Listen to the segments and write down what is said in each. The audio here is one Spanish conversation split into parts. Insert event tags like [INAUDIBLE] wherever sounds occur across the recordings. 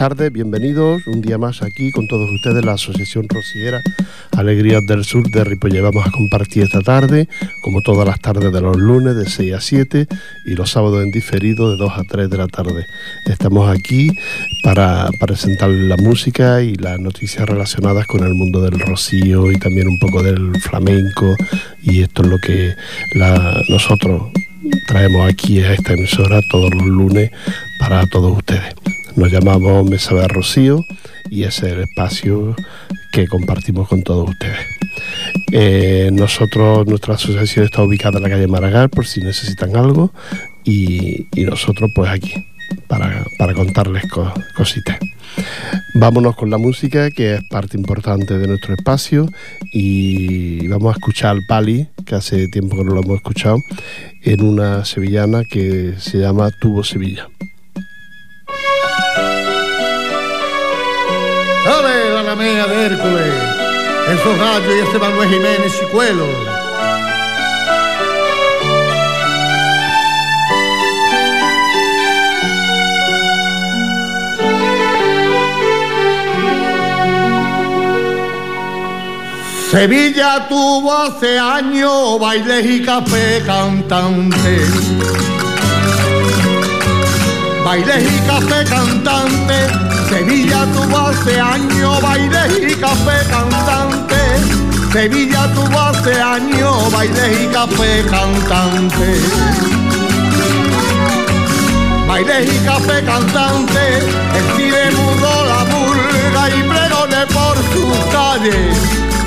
tardes, bienvenidos un día más aquí con todos ustedes, la Asociación Rociera Alegrías del Sur de Ripollet. Vamos a compartir esta tarde, como todas las tardes de los lunes, de 6 a 7 y los sábados en diferido de 2 a 3 de la tarde. Estamos aquí para presentar la música y las noticias relacionadas con el mundo del rocío y también un poco del flamenco y esto es lo que nosotros traemos aquí a esta emisora todos los lunes para todos ustedes. Nos llamamos Mesa de Rocío y es el espacio que compartimos con todos ustedes. Eh, nosotros, nuestra asociación está ubicada en la calle Maragall por si necesitan algo y, nosotros pues aquí para, contarles cositas. Vámonos con la música que es parte importante de nuestro espacio y vamos a escuchar al Pali, que hace tiempo que no lo hemos escuchado, en una sevillana que se llama Tubo Sevilla. ¡Ole, la lamea de Hércules! Esos gallos y este Manuel Jiménez Chicuelo. Sevilla tuvo hace años bailes y café cantante. Bailes y café cantante Sevilla tuvo hace años baile y café cantante. Sevilla tuvo hace años baile y café cantante. Baile y café cantante, el mudó la murga y pregone por sus calles.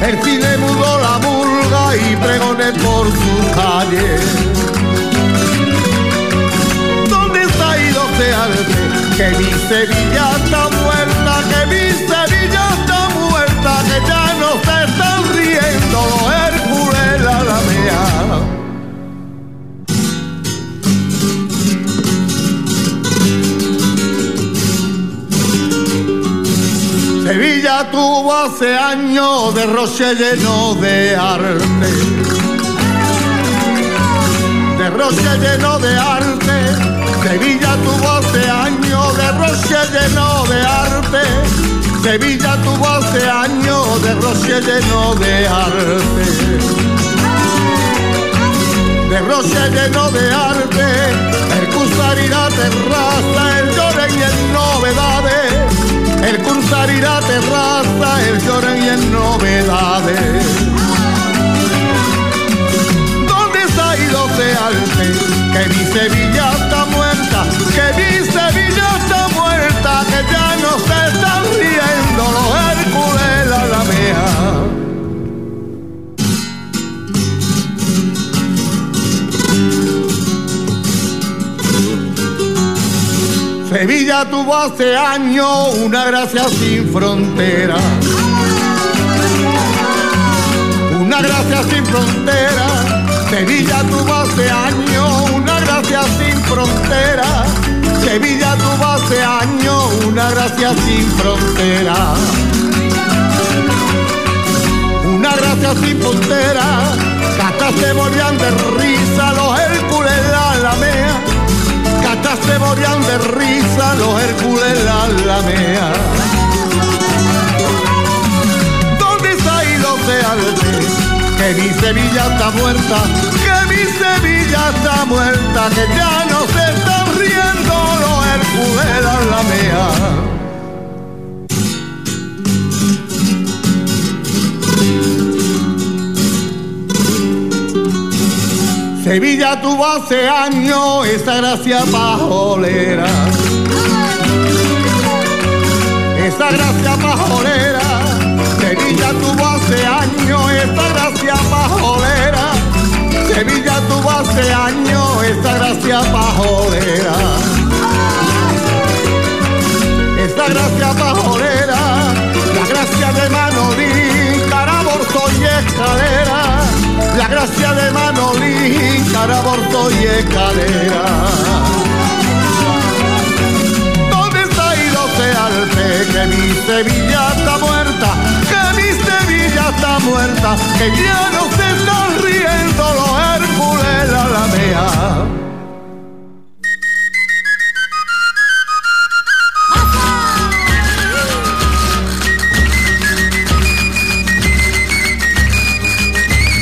El cine mudó la murga y pregone por sus calles. Que mi Sevilla está muerta, que mi Sevilla está muerta, que ya no se están riendo los Hércules la lamea. Sevilla tuvo hace años de roche lleno de arte, de roche lleno de arte Sevilla tuvo hace años de roche lleno de arte. Sevilla tuvo hace años de roche lleno de arte. De roche lleno de arte, el cursar irá terraza, el lloren y el novedades. El cursar irá terraza, el lloren y el novedades. ¿Dónde está ido de arte? Que mi Sevilla Tuvo hace años una gracia sin frontera. Una gracia sin frontera. Sevilla tuvo hace años una gracia sin frontera Sevilla tuvo hace años una gracia sin frontera. Una gracia sin frontera, hasta se morían de risa los Hércules. Hasta se de risa los Hércules la alamea. ¿Dónde está ido de? Que mi Sevilla está muerta, que mi Sevilla está muerta, que ya no se está riendo los Hércules la mea. Sevilla tuvo hace años esa gracia pajolera. Esa gracia pajolera. Sevilla tuvo hace años esa gracia pajolera Sevilla tuvo hace años esa gracia pajolera. Esa gracia pajolera, la gracia de Manolín, caraborto y escalera. La gracia de Manolín, caraborto y escalera. ¿Dónde está ido Alpe? Que mi Sevilla está muerta, que mi Sevilla está muerta, que ya no se está riendo los Hércules la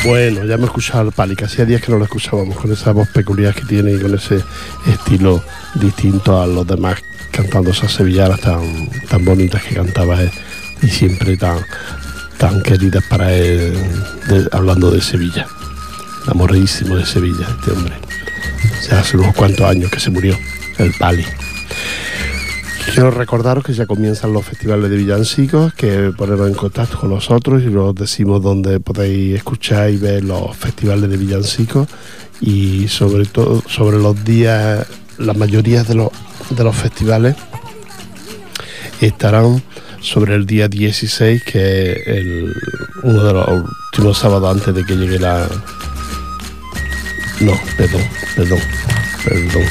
Bueno, ya me he escuchado al Pali, que hacía días que no lo escuchábamos, con esa voz peculiar que tiene y con ese estilo distinto a los demás, cantando esas sevillanas tan, bonitas que cantaba él y siempre tan, tan queridas para él, hablando de Sevilla. Amoradísimo de Sevilla, este hombre. Ya hace unos cuantos años que se murió, el Pali. Quiero recordaros que ya comienzan los festivales de villancicos, que ponemos en contacto con nosotros y os decimos dónde podéis escuchar y ver los festivales de villancicos y sobre todo sobre los días, la mayoría de los, de los festivales estarán sobre el día 16, que es el, uno de los últimos sábados antes de que llegue la... No, perdón, perdón, perdón.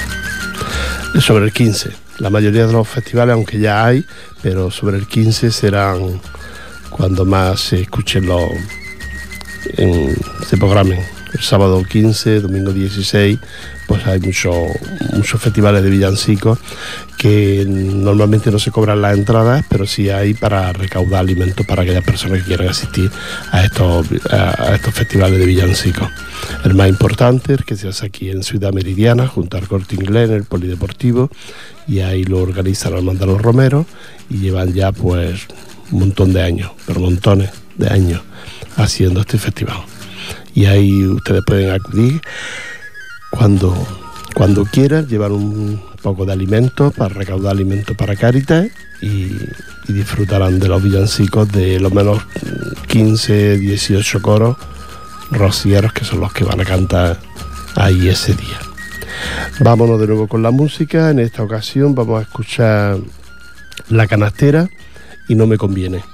Sobre el 15 la mayoría de los festivales, aunque ya hay, pero sobre el 15 serán cuando más se escuchen los. se programen. El sábado 15, domingo 16, pues hay muchos muchos festivales de villancicos que normalmente no se cobran las entradas, pero sí hay para recaudar alimentos para aquellas personas que quieran asistir a estos, a estos festivales de villancicos. El más importante, es que se hace aquí en Ciudad Meridiana, junto al Corte Inglés, en el Polideportivo, y ahí lo organiza los Mandalos Romero y llevan ya pues un montón de años, pero montones de años haciendo este festival. Y ahí ustedes pueden acudir cuando, cuando quieran, llevar un poco de alimentos para recaudar alimentos para Caritas y, y disfrutarán de los villancicos de lo menos 15, 18 coros rocieros que son los que van a cantar ahí ese día. Vámonos de nuevo con la música. En esta ocasión vamos a escuchar La canastera y no me conviene.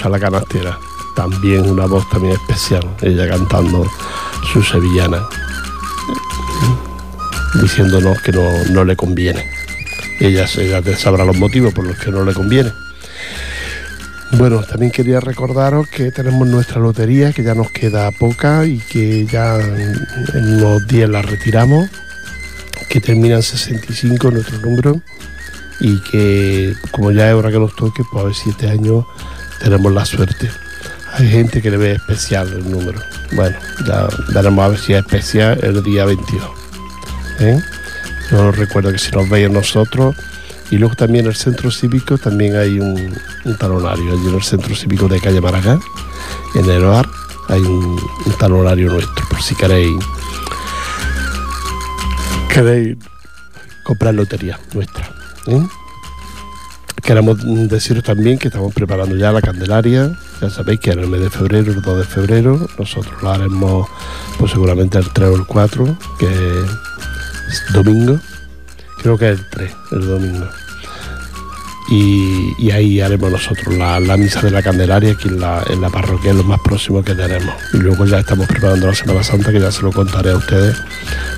A la canastera. También una voz también especial. Ella cantando su sevillana. Diciéndonos que no, no le conviene. Ella, ella sabrá los motivos por los que no le conviene. Bueno, también quería recordaros que tenemos nuestra lotería, que ya nos queda poca y que ya en unos días la retiramos, que termina en 65 nuestro número y que como ya es hora que nos toque, pues a ver si este tenemos la suerte. Hay gente que le ve especial el número. Bueno, ya veremos a ver si es especial el día 22. ¿eh? Yo recuerdo que si nos veis nosotros, y luego también en el centro cívico también hay un, talonario. Allí en el centro cívico de calle Maracá, en el bar, hay un, talonario nuestro, por si queréis, queréis comprar lotería nuestra. ¿eh? Queremos deciros también que estamos preparando ya la Candelaria, ya sabéis que en el mes de febrero, el 2 de febrero, nosotros la haremos pues seguramente el 3 o el 4, que es domingo, creo que es el 3, el domingo y, ahí haremos nosotros la, misa de la Candelaria aquí en la, en la parroquia, es lo más próximo que tenemos. Y luego ya estamos preparando la Semana Santa, que ya se lo contaré a ustedes,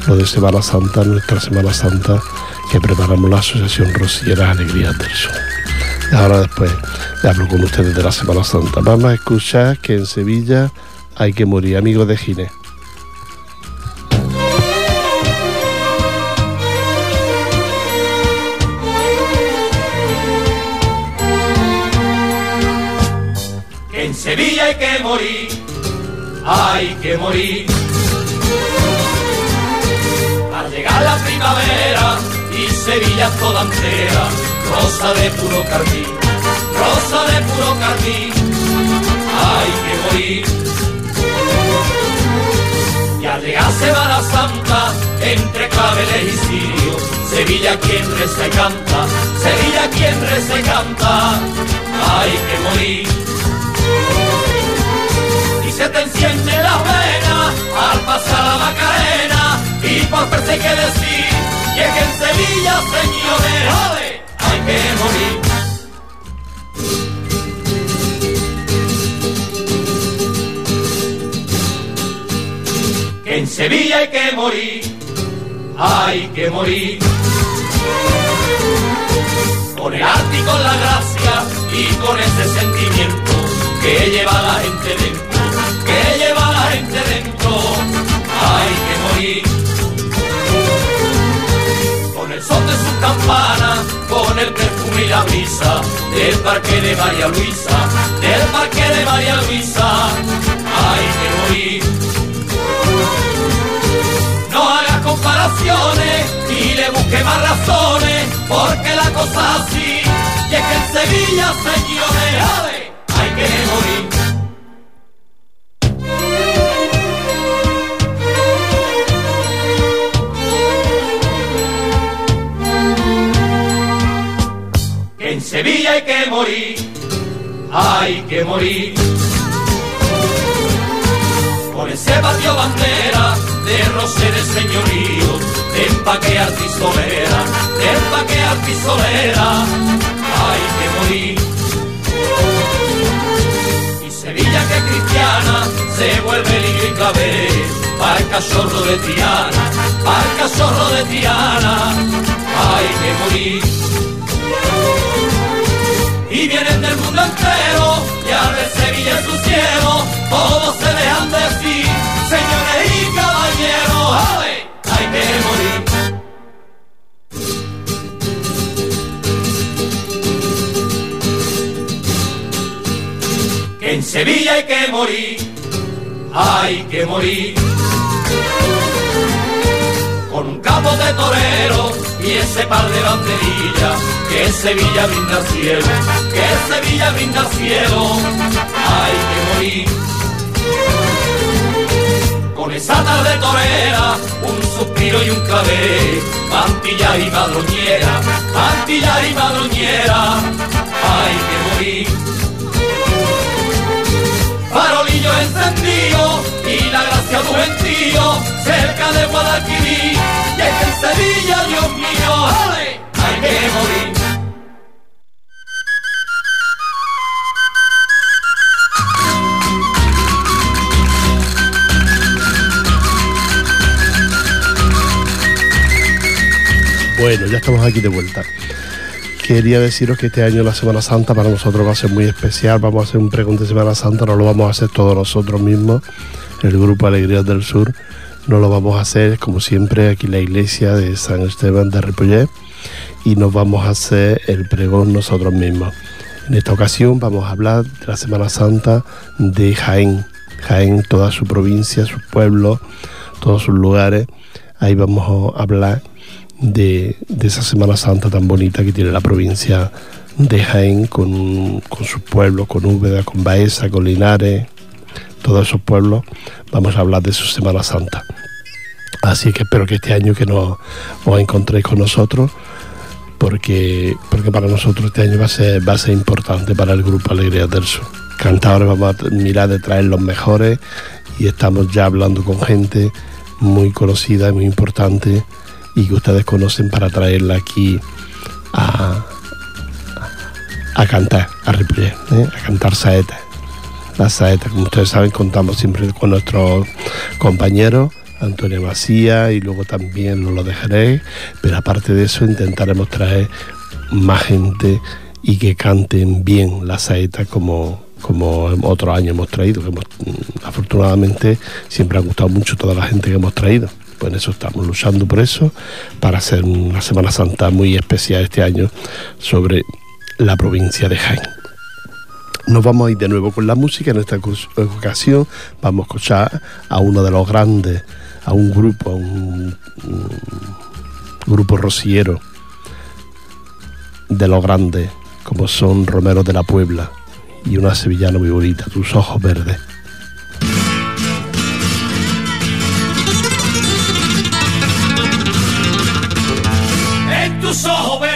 lo de Semana Santa, nuestra Semana Santa, que preparamos la Asociación Rosilleras Alegrías del Sur. Ahora después hablo con ustedes de la Semana Santa. Vamos a escuchar que en Sevilla hay que morir, amigos de Ginés. Sevilla hay que morir, hay que morir. Al llegar la primavera y Sevilla toda entera, rosa de puro carmín, rosa de puro carmín, hay que morir. Y al llegar Semana Santa, entre claveles y sirios, Sevilla quien reza y canta, Sevilla quien reza y canta, hay que morir se te enciende la vena al pasar la Macarena y por verse que decir y es que en Sevilla señores hay que morir que en Sevilla hay que morir hay que morir con el arte y con la gracia y con ese sentimiento que lleva la gente dentro que lleva la gente dentro. Hay que morir. Son de sus campanas, con el perfume y la brisa del parque de María Luisa, del parque de María Luisa. Hay que morir. No hagas comparaciones y le busque más razones, porque la cosa así, y es que en Sevilla, señores, hay Sevilla hay que morir, hay que morir. Con ese patio bandera de roseres señoríos, de empaque artisolera, de empaque artisolera, hay que morir. Y Sevilla que cristiana se vuelve libre y clave, para cachorro de Triana, para cachorro de Triana, hay que morir y vienen del mundo entero y al ver Sevilla su cielo todos se dejan decir señores y caballeros ¡ale! hay que morir que en Sevilla hay que morir hay que morir con un cabo de torero y ese par de banderillas que Sevilla brinda cielo, que Sevilla brinda cielo, hay que morir. Con esa tarde torera, un suspiro y un clave, mantilla y madroñera, mantilla y madroñera, hay que morir. Farolillo encendido y la gracia de un cerca de Guadalquivir, y es que en Sevilla, Dios bueno, ya estamos aquí de vuelta. Quería deciros que este año la Semana Santa para nosotros va a ser muy especial. Vamos a hacer un pregón de Semana Santa, no lo vamos a hacer todos nosotros mismos, el Grupo Alegrías del Sur, no lo vamos a hacer, como siempre, aquí en la iglesia de San Esteban de Ripollet y nos vamos a hacer el pregón nosotros mismos. En esta ocasión vamos a hablar de la Semana Santa de Jaén. Jaén, toda su provincia, sus pueblos, todos sus lugares. Ahí vamos a hablar de, esa Semana Santa tan bonita que tiene la provincia de Jaén con, con sus pueblos, con Úbeda, con Baeza, con Linares, todos esos pueblos, vamos a hablar de su Semana Santa. Así que espero que este año que nos, os encontréis con nosotros, porque, porque para nosotros este año va a, ser, va a ser importante para el Grupo Alegría del Sur. Cantadores vamos a mirar de traer los mejores y estamos ya hablando con gente muy conocida y muy importante y que ustedes conocen para traerla aquí a, a cantar, a Ripollet, ¿eh? a cantar saetas. Las saetas, como ustedes saben, contamos siempre con nuestros compañeros, Antonio Macía y luego también lo dejaré, pero aparte de eso intentaremos traer más gente y que canten bien la saeta como, como otros años hemos traído, que hemos, afortunadamente siempre ha gustado mucho toda la gente que hemos traído. Pues en eso estamos luchando por eso, para hacer una Semana Santa muy especial este año sobre la provincia de Jaén. Nos vamos a ir de nuevo con la música. En esta ocasión vamos a escuchar a uno de los grandes, a un grupo, a un, grupo rociero de los grandes, como son Romero de la Puebla y una sevillana muy bonita, tus ojos verdes. En tus ojos verde,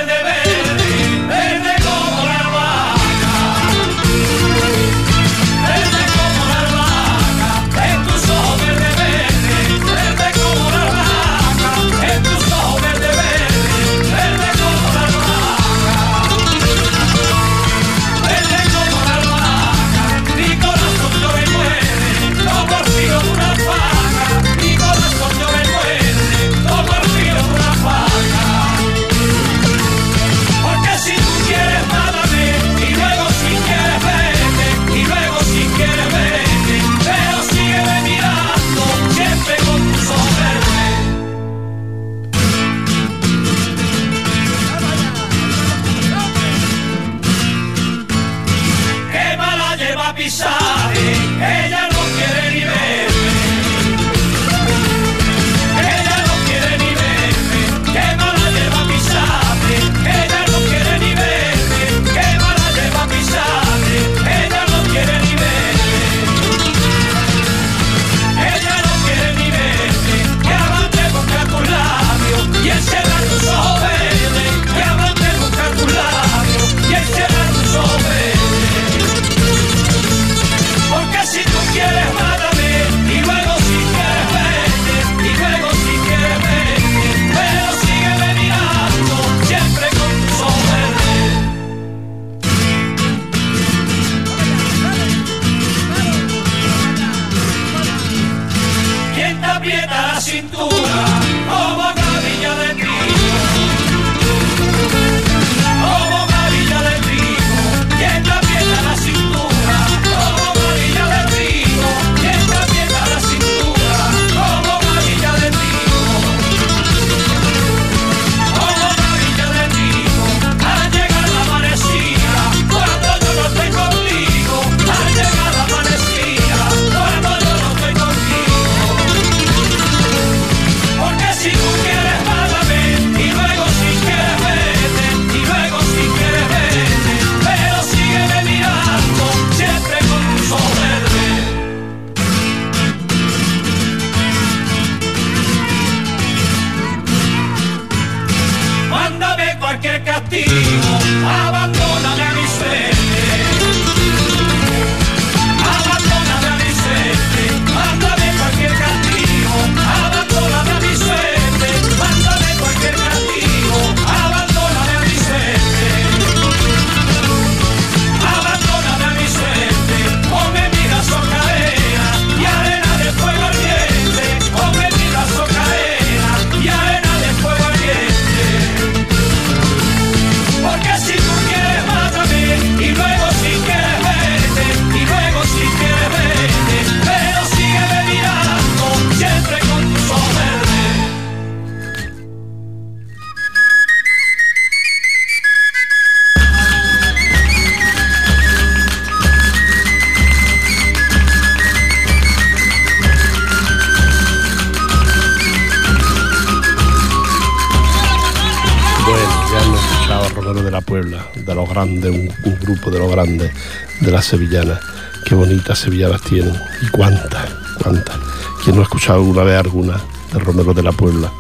los romeros de la Puebla, de los grandes, un, grupo de los grandes de las sevillanas. Qué bonitas sevillanas tienen. Y cuántas, cuántas. ¿Quién no ha escuchado alguna vez alguna de romeros de la Puebla?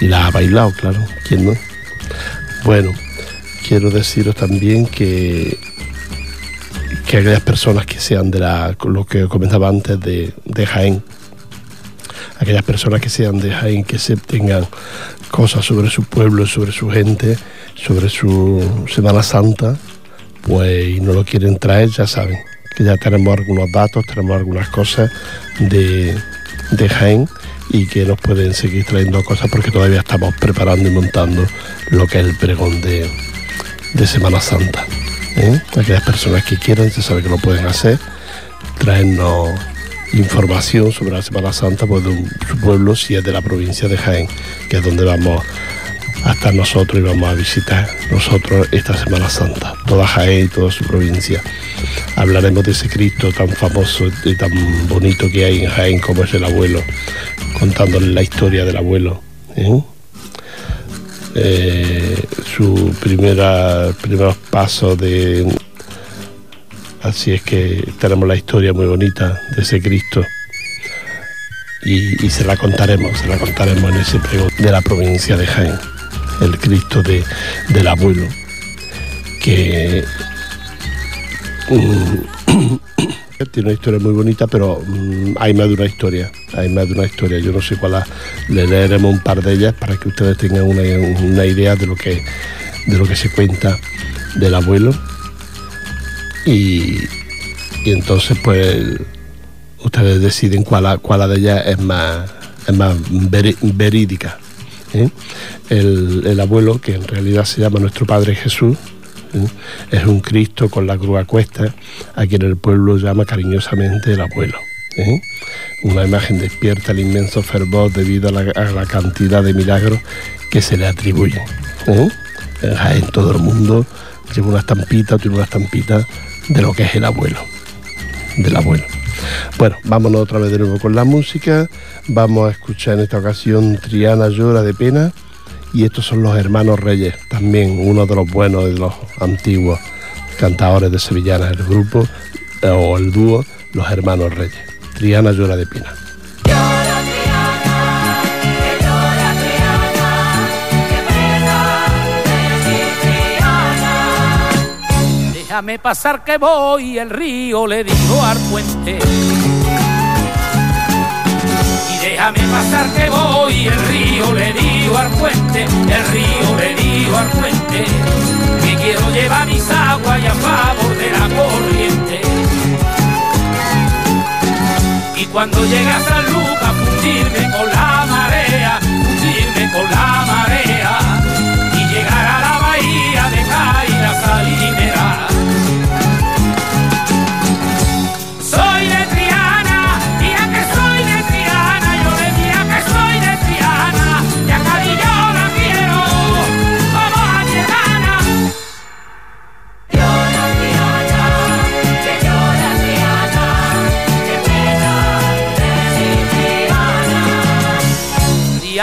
Y las ha bailado, claro. ¿Quién no? Bueno, quiero deciros también que que aquellas personas que sean de la, lo que comentaba antes de Jaén, aquellas personas que sean de Jaén, que se tengan cosas sobre su pueblo, sobre su gente, sobre su Semana Santa, pues no lo quieren traer, ya saben, que ya tenemos algunos datos, tenemos algunas cosas de, de Jaén y que nos pueden seguir trayendo cosas porque todavía estamos preparando y montando lo que es el pregón de, de Semana Santa. ¿eh? Aquellas personas que quieran, se sabe que lo pueden hacer, traernos información sobre la Semana Santa pues, de su pueblo, si es de la provincia de Jaén, que es donde vamos a estar nosotros y vamos a visitar nosotros esta Semana Santa, toda Jaén y toda su provincia. Hablaremos de ese Cristo tan famoso y tan bonito que hay en Jaén como es el abuelo, contándole la historia del abuelo. ¿eh? Eh, su primera primeros pasos de así es que tenemos la historia muy bonita de ese Cristo y, se la contaremos, se la contaremos en ese pregón de la provincia de Jaén, el Cristo de, del abuelo, que mm, [COUGHS] tiene una historia muy bonita, pero hay más de una historia, hay más de una historia. Yo no sé cuál, la- le leeremos un par de ellas para que ustedes tengan una, una idea de lo que de lo que se cuenta del abuelo. Y, y entonces pues ustedes deciden cuál, cuál de ellas es más, es más verídica. ¿eh? El, el abuelo, que en realidad se llama nuestro Padre Jesús, ¿eh? es un Cristo con la cruz a cuesta, a quien el pueblo llama cariñosamente el abuelo. ¿eh? Una imagen despierta el inmenso fervor debido a la, cantidad de milagros que se le atribuyen. En todo el mundo lleva una estampita, tiene una estampita de lo que es el abuelo, del abuelo. Bueno, vámonos otra vez de nuevo con la música. Vamos a escuchar en esta ocasión Triana llora de pena. Y estos son los hermanos Reyes, también uno de los buenos de los antiguos cantadores de Sevillana, el grupo eh, o el dúo Los Hermanos Reyes. Triana llora de pena. Déjame pasar que voy, el río le dijo al puente. Y déjame pasar que voy, el río le dijo al puente, el río le dijo al puente, que quiero llevar mis aguas y a favor de la corriente. Y cuando llega a San Lucas, fundirme con la marea, fundirme con la marea, y llegar a la bahía de la Salinera.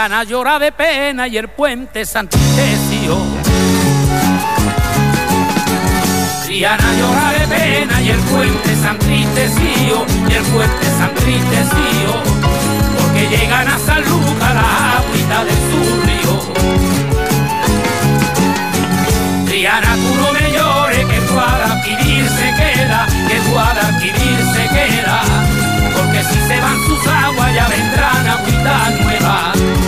Triana llora de pena y el puente se entristeció. Triana llora de pena y el puente se entristeció, y el puente se entristeció, porque llegan a San Lucas la agüita de su río. Triana, tú no me llores, que Guadalquivir se queda, que Guadalquivir se queda, porque si se van sus aguas ya vendrán agüitas nuevas.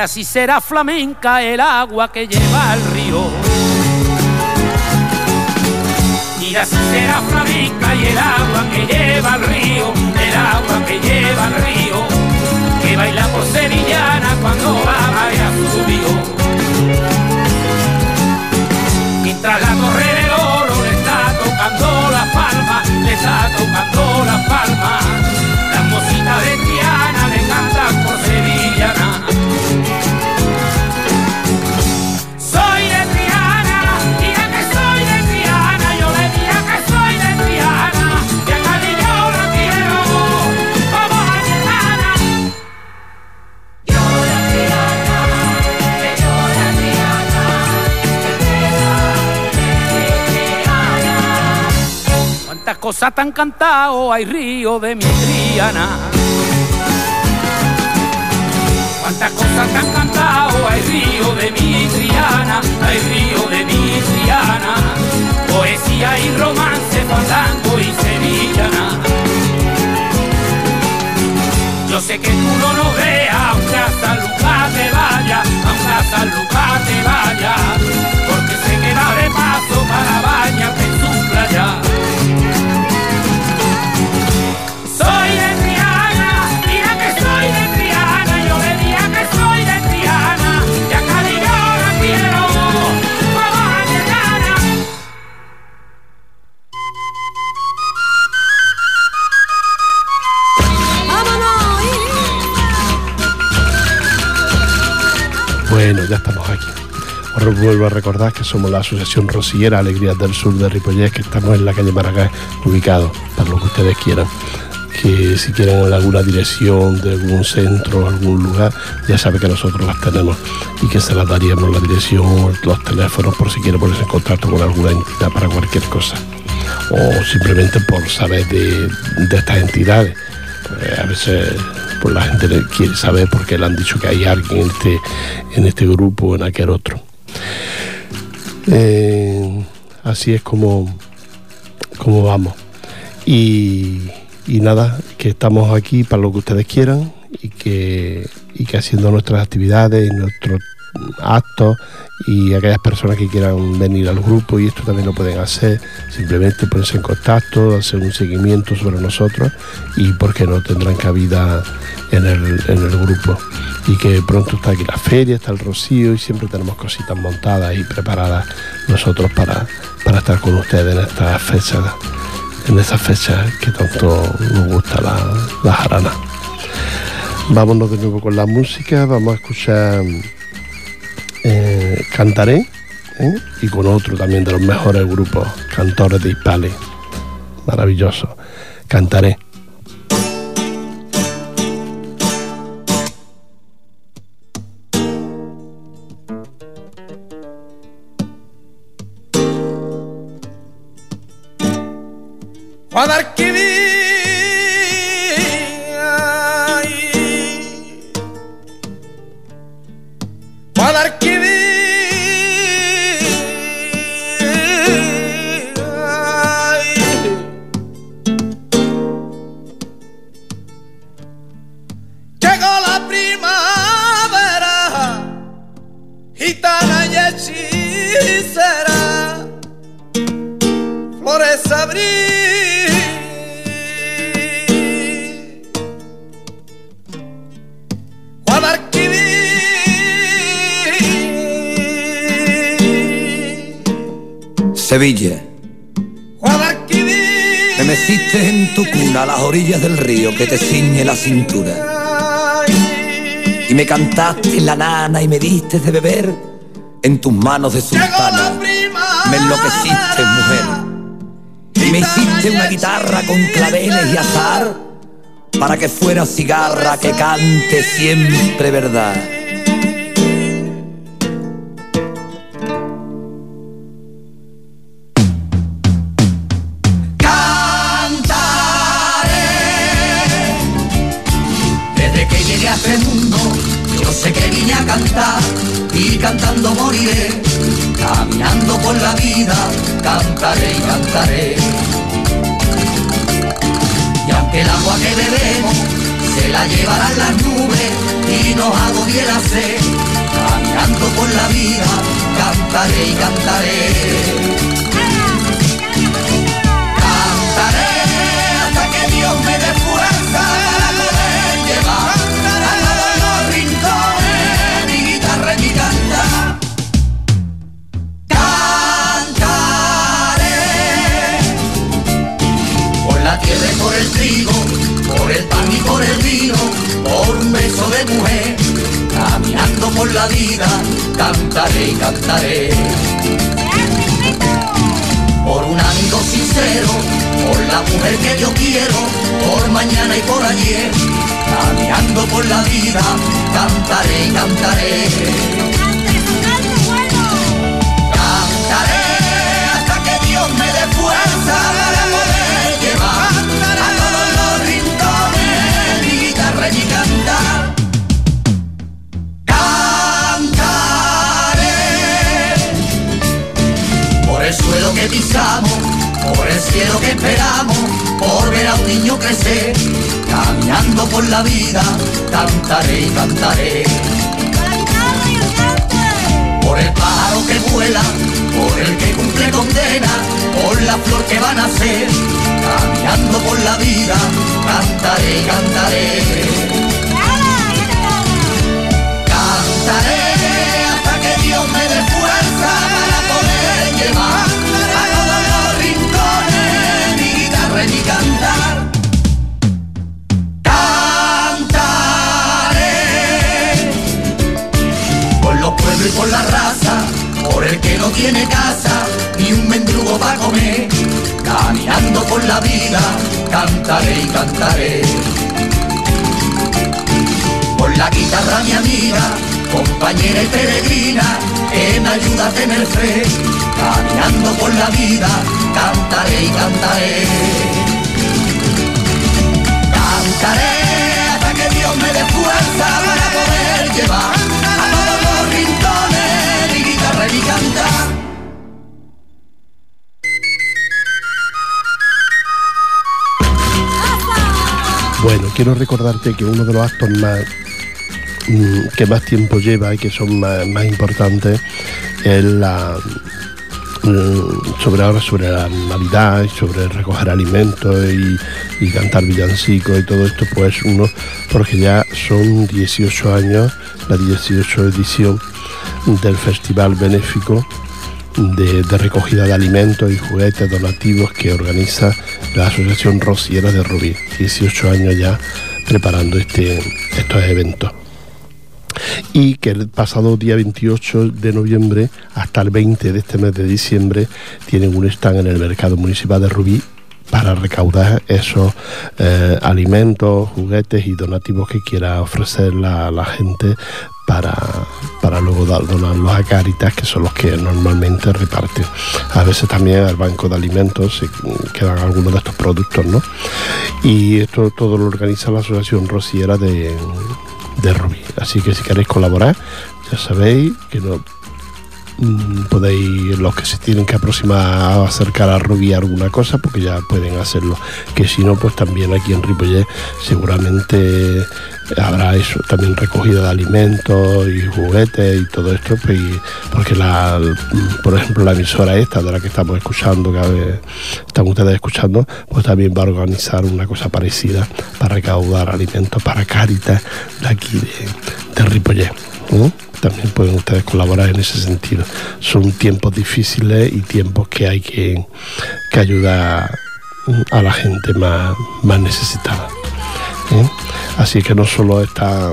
así será flamenca el agua que lleva al río. Y así será flamenca y el agua que lleva al río, el agua que lleva al río, que baila por sevillana cuando va a su río. Mientras la torre de oro le está tocando la palma, le está tocando la palma. La mosita de Triana le canta por Sevillana. Palma, cosas tan cantado hay río de mi Triana. Cuántas cosas tan cantado hay río de mi Triana, hay río de mi Triana. Poesía y romance, fandango y sevillana. Yo sé que tú no lo veas, aunque a San Lucas te vaya, aunque a San Lucas te vaya, porque sé que de paso para bañarte en su playa. A recordar que somos la Asociación Rosillera Alegrías del Sur de Ripollés, que estamos en la calle Maracay, ubicados, para lo que ustedes quieran. Que si quieren alguna dirección de algún centro, algún lugar, ya sabe que nosotros las tenemos y que se las daríamos la dirección, los teléfonos, por si quieren ponerse en contacto con alguna entidad para cualquier cosa. O simplemente por saber de, estas entidades. Pues a veces pues la gente quiere saber porque le han dicho que hay alguien en este, en este grupo o en aquel otro. Eh, así es como, como vamos. Y, nada, que estamos aquí para lo que ustedes quieran y que, y que haciendo nuestras actividades nuestros actos y aquellas personas que quieran venir al grupo y esto también lo pueden hacer, simplemente ponerse en contacto, hacer un seguimiento sobre nosotros y porque no tendrán cabida en el, en el grupo. Y que pronto está aquí la feria, está el rocío y siempre tenemos cositas montadas y preparadas nosotros para, para estar con ustedes en estas fechas, en estas fechas que tanto nos gusta la, la jarana. Vámonos de nuevo con la música, vamos a escuchar eh, Cantaré ¿eh? y con otro también de los mejores grupos, cantores de Hispale. Maravilloso. Cantaré. Sevilla, te meciste en tu cuna a las orillas del río que te ciñe la cintura. Y me cantaste la nana y me diste de beber en tus manos de sultana. Me enloqueciste, mujer. Y me hiciste una guitarra con claveles y azar para que fuera cigarra que cante siempre verdad. Cantaré y cantaré. Y aunque el agua que bebemos se la llevarán las nubes y nos agobie la sed, caminando por la vida, cantaré y cantaré. El trigo, por el pan y por el vino, por un beso de mujer, caminando por la vida, cantaré y cantaré por un amigo sincero, por la mujer que yo quiero, por mañana y por ayer, caminando por la vida, cantaré y cantaré. por el cielo que esperamos, por ver a un niño crecer, caminando por la vida, cantaré y cantaré. Por el pájaro que vuela, por el que cumple condena, por la flor que va a nacer, caminando por la vida, cantaré y cantaré. Cantaré hasta que Dios me dé fuerza para poder llevar. Por la raza, por el que no tiene casa ni un mendrugo para comer, caminando por la vida, cantaré y cantaré. Por la guitarra mi amiga, compañera y peregrina, que me ayuda a tener fe, caminando por la vida, cantaré y cantaré. Cantaré hasta que Dios me dé fuerza para poder llevar Bueno, quiero recordarte que uno de los actos más mm, que más tiempo lleva y que son más, importantes es mm, sobre ahora sobre la Navidad y sobre recoger alimentos y, y cantar villancicos y todo esto, pues uno, porque ya son 18 años, la 18 edición del Festival Benéfico de, recogida de alimentos y juguetes donativos que organiza la Asociación Rociera de Rubí. 18 años ya preparando este, estos eventos. Y que el pasado día 28 de noviembre hasta el 20 de este mes de diciembre tienen un stand en el mercado municipal de Rubí para recaudar esos eh, alimentos, juguetes y donativos que quiera ofrecer la, la gente para, para luego dar, donarlos a Caritas, que son los que normalmente reparten. A veces también al banco de alimentos se quedan algunos de estos productos, ¿no? Y esto todo lo organiza la Asociación Rociera de, de Rubí. Así que si queréis colaborar, ya sabéis que no podéis, los que se tienen que aproximar a acercar a Rubí alguna cosa, porque ya pueden hacerlo. Que si no, pues también aquí en Ripollet seguramente habrá eso, también recogida de alimentos y juguetes y todo esto, pues, porque la, por ejemplo la emisora esta de la que estamos escuchando, que están ustedes escuchando, pues también va a organizar una cosa parecida para recaudar alimentos para Cáritas de aquí de, de. También pueden ustedes colaborar en ese sentido. Son tiempos difíciles y tiempos que hay que, que ayudar a la gente más, más necesitada. ¿eh? Así que no solo está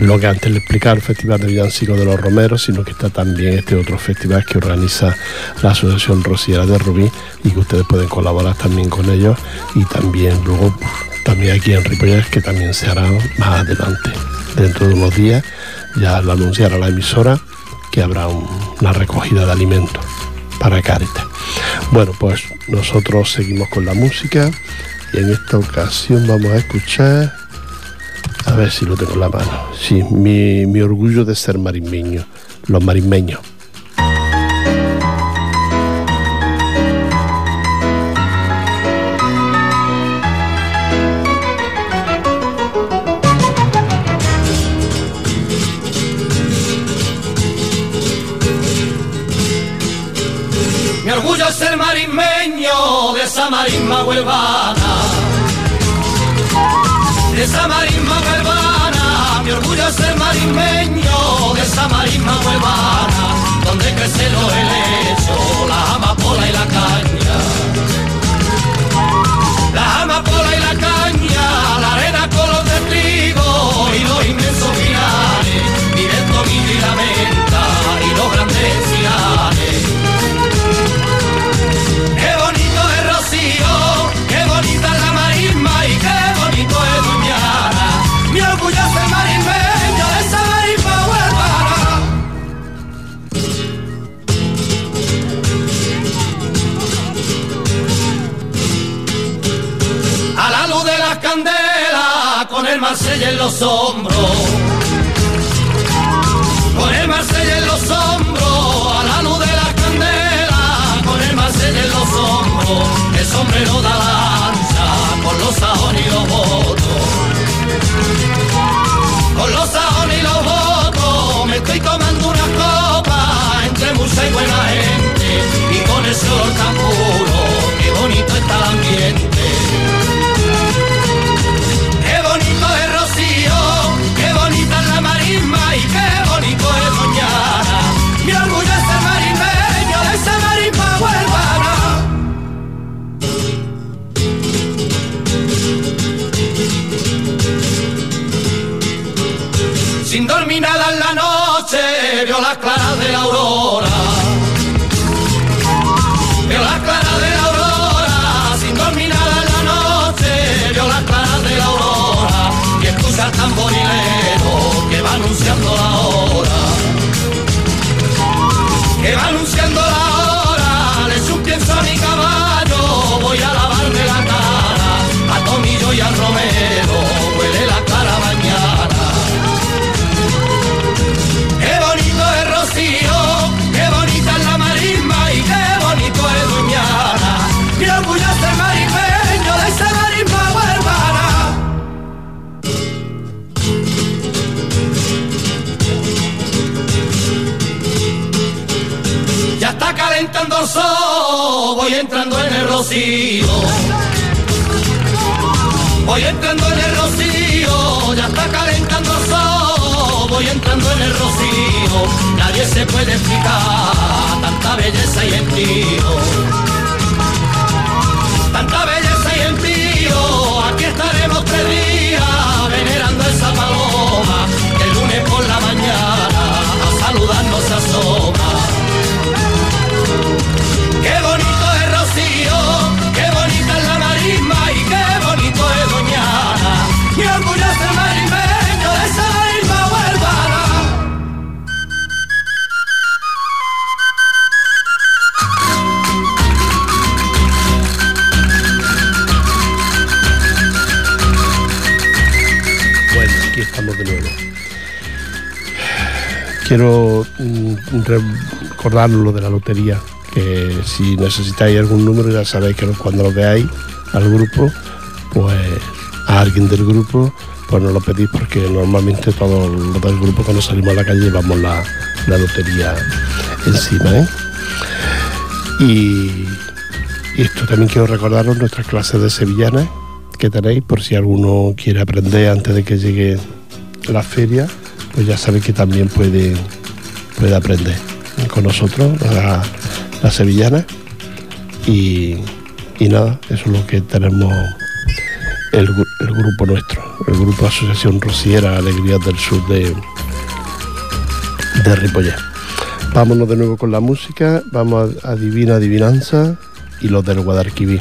lo que antes le explicaba el Festival de Villancicos de los Romeros, sino que está también este otro festival que organiza la Asociación Rociera de Rubí y que ustedes pueden colaborar también con ellos y también luego también aquí en Ripollet que también se hará más adelante. Dentro de unos días ya lo anunciará la emisora que habrá un- una recogida de alimentos para Cáritas. Bueno, pues nosotros seguimos con la música y en esta ocasión vamos a escuchar, a ver si lo tengo en la mano, sí, mi, mi orgullo de ser marismeño, los marismeños. Marisma huelvana. De esa marisma huelvana. Mi orgullo es ser marismeño de esa marisma huelvana. Donde crece lo helecho, la voy entrando en el rocío. Voy entrando en el rocío, ya está calentando el sol, voy entrando en el rocío, nadie se puede explicar tanta belleza y envío. Tanta belleza y envío, aquí estaremos tres días venerando esa paloma Quiero mm, recordaros lo de la lotería, que si necesitáis algún número ya sabéis que cuando lo veáis al grupo, pues a alguien del grupo, pues nos lo pedís porque normalmente todos los del grupo cuando salimos a la calle llevamos la, la lotería encima. ¿eh? Y, esto también quiero recordaros nuestras clases de sevillanas que tenéis por si alguno quiere aprender antes de que llegue la feria, pues ya sabéis que también puede, puede aprender con nosotros la, la sevillana. Y, y nada, eso es lo que tenemos el, el grupo nuestro, el grupo Asociación Rociera Alegrías del Sur de, de Ripollet. Vámonos de nuevo con la música, vamos a, a Divina Adivinanza y los del Guadalquivir.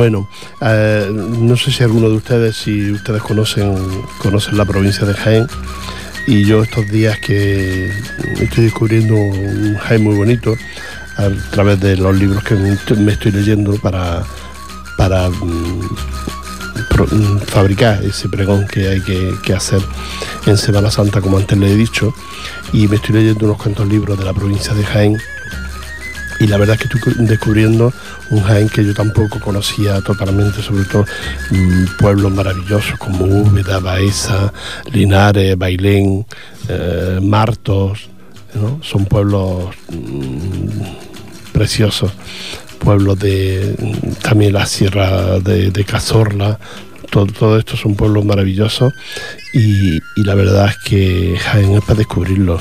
Bueno, eh, no sé si alguno de ustedes, si ustedes conocen, conocen la provincia de Jaén. Y yo estos días que estoy descubriendo un Jaén muy bonito a través de los libros que me estoy- leyendo para, para mm, mm, fabricar ese pregón que hay que, que hacer en Semana Santa, como antes le he dicho. Y me estoy leyendo unos cuantos libros de la provincia de Jaén y la verdad es que estoy descubriendo un Jaén que yo tampoco conocía totalmente, sobre todo mm, pueblos maravillosos como Úbeda, Baeza, Linares, Bailén, eh, Martos, ¿no? son pueblos mm, preciosos, pueblos de mm, también la sierra de, Cazorla, todo, todo esto son pueblos maravillosos y, y la verdad es que Jaén es para descubrirlo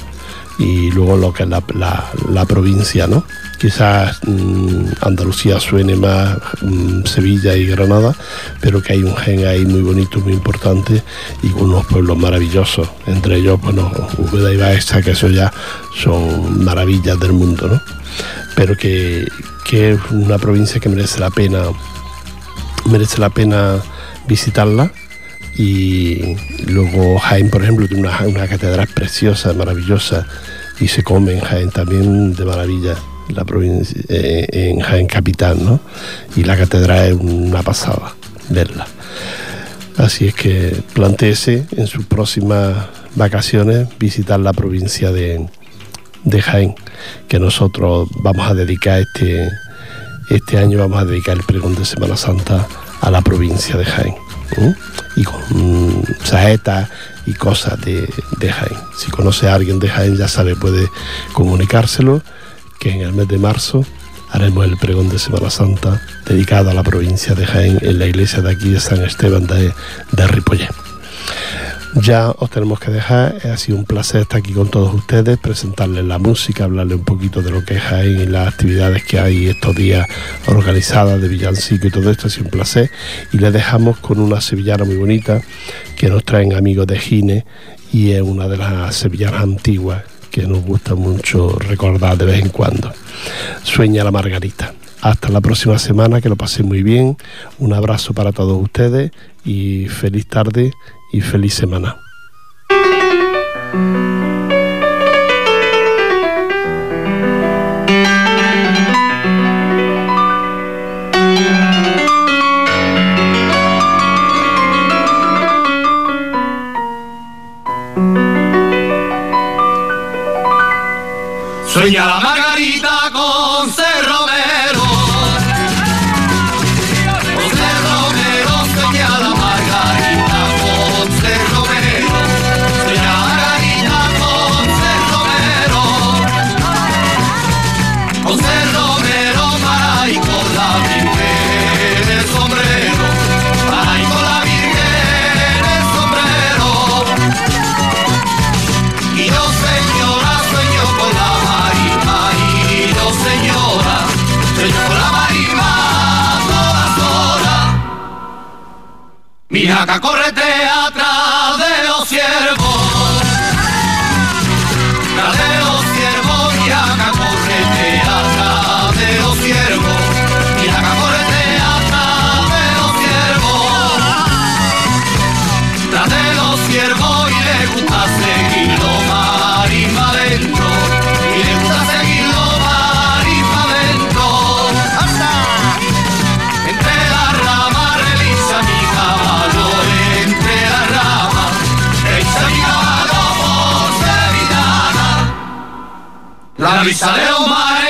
y luego lo que es la, la- la provincia, ¿no? Quizás mm, Andalucía suene más mm, Sevilla y Granada, pero que hay un gen ahí muy bonito, muy importante y unos pueblos maravillosos, entre ellos, bueno, Úbeda y Baeza, que eso ya son maravillas del mundo, ¿no? Pero que, que es una provincia que merece la pena, merece la pena visitarla. Y luego Jaén, por ejemplo, tiene una, una catedral preciosa, maravillosa, y se come en Jaén también de maravilla, la provincia, eh, en Jaén capital, ¿no? Y la catedral es una pasada verla. Así es que planteese en sus próximas vacaciones visitar la provincia de, de Jaén, que nosotros vamos a dedicar este, este año, vamos a dedicar el pregón de Semana Santa a la provincia de Jaén. Y con mm, saetas y cosas de, de Jaén. Si conoce a alguien de Jaén, ya sabe, puede comunicárselo, que en el mes de marzo haremos el pregón de Semana Santa dedicado a la provincia de Jaén en la iglesia de aquí de San Esteban de, de. Ya os tenemos que dejar, ha sido un placer estar aquí con todos ustedes, presentarles la música, hablarles un poquito de lo que es Jaén y las actividades que hay estos días organizadas de villancico y todo esto, ha sido un placer. Y les dejamos con una sevillana muy bonita que nos traen amigos de Gine y es una de las sevillanas antiguas que nos gusta mucho recordar de vez en cuando. Sueña la Margarita. Hasta la próxima semana, que lo paséis muy bien. Un abrazo para todos ustedes y feliz tarde y feliz semana. Sueña la margarita con ser Romero. Mi jaca corretea atrás caballo por